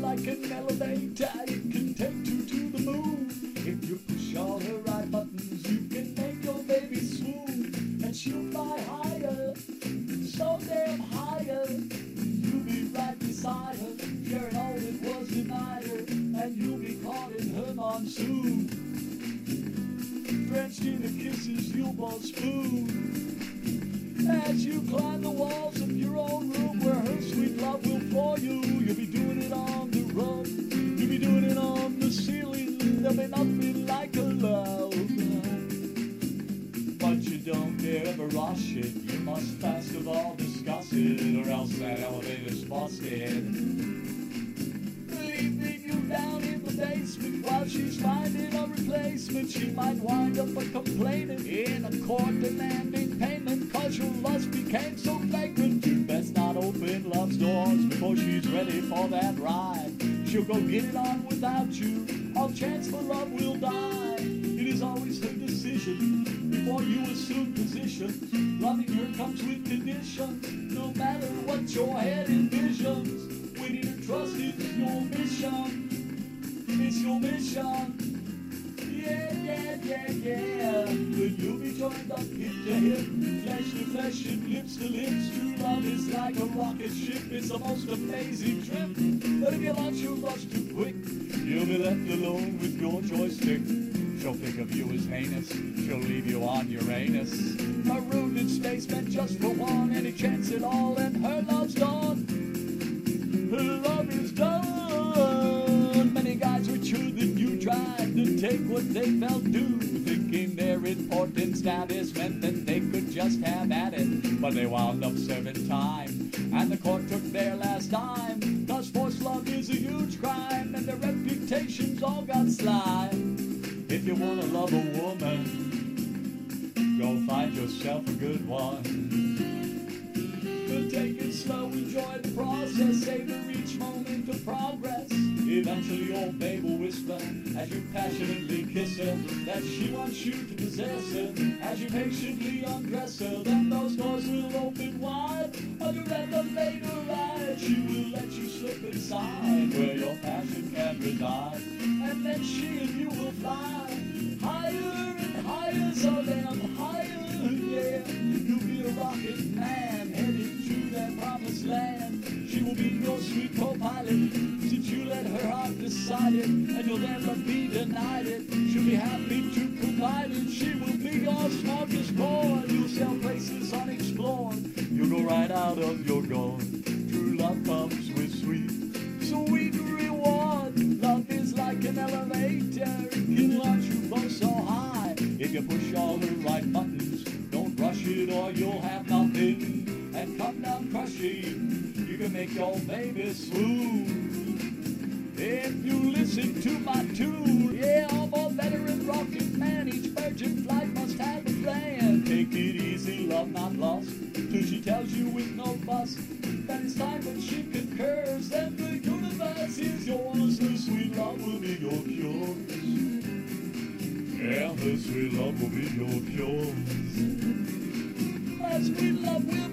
like an elevator, it can take you to the moon. If you push all the right buttons, you can make your baby swoon. And she'll fly higher, so damn higher. You'll be right beside her, sharing all that was denied her. And you'll be caught in her monsoon. Drenched in the kisses you'll both spoon. As you climb the walls of your own room where her sweet love will floor you, you'll be doing it on must all discuss it, or else that elevator's busted. Leaving you down in the basement while she's finding a replacement. She might wind up a complaining in a court demanding payment cause your lust became so flagrant. You best not open love's doors before she's ready for that ride. She'll go get it on without you. All chance for love will die. Is always her decision before you assume position. Loving her comes with conditions, no matter what your head envisions. Winning her trust is your mission. It's your mission. Yeah, yeah, yeah, yeah. When you'll be joined up hip to hip, flesh to flesh and lips to lips. True love is like a rocket ship. It's the most amazing trip. But if you launch your lust too quick, you'll be left alone with your joystick. She'll think of you as heinous. She'll leave you on Uranus. Marooned in space meant just for one. Any chance at all, and her love's gone. Her love is done. Many guys were true that you tried to take what they felt due, thinking their important status meant that they could just have at it. But they wound up serving time, and the court took their last dime. Cause forced love is a huge crime, and their reputations all got sly. If you wanna love a woman, go find yourself a good one. But take it slow, enjoy the process, savor each moment of progress. Eventually, old babe will whisper as you passionately kiss her that she wants you to possess her. As you patiently undress her, then those doors will open wide. Your elevator ride, she will let you slip inside where your passion can reside. And then she and you will fly higher and higher, so damn higher, yeah. You'll be a rocket man heading to that promised land. She will be your sweet co-pilot since you let her heart decide it, and you'll never be denied it. She'll be happy to provide it. She will be your smorgasbord. You'll sail places unexplored. You'll go right out of your gourd. Love comes with sweet, sweet reward. Love is like an elevator. It can launch you both so high. If you push all the right buttons, don't rush it or you'll have nothing. And come down crushing, you can make your baby swoon. If you listen to my tune, yeah, I'm a veteran rocket man. Each virgin Take it easy, love not lost. Till she tells you with no fuss that it's time that she concurs. Then the universe is yours. Her sweet love will be your cure. Yeah, her sweet love will be your cure. Her sweet love will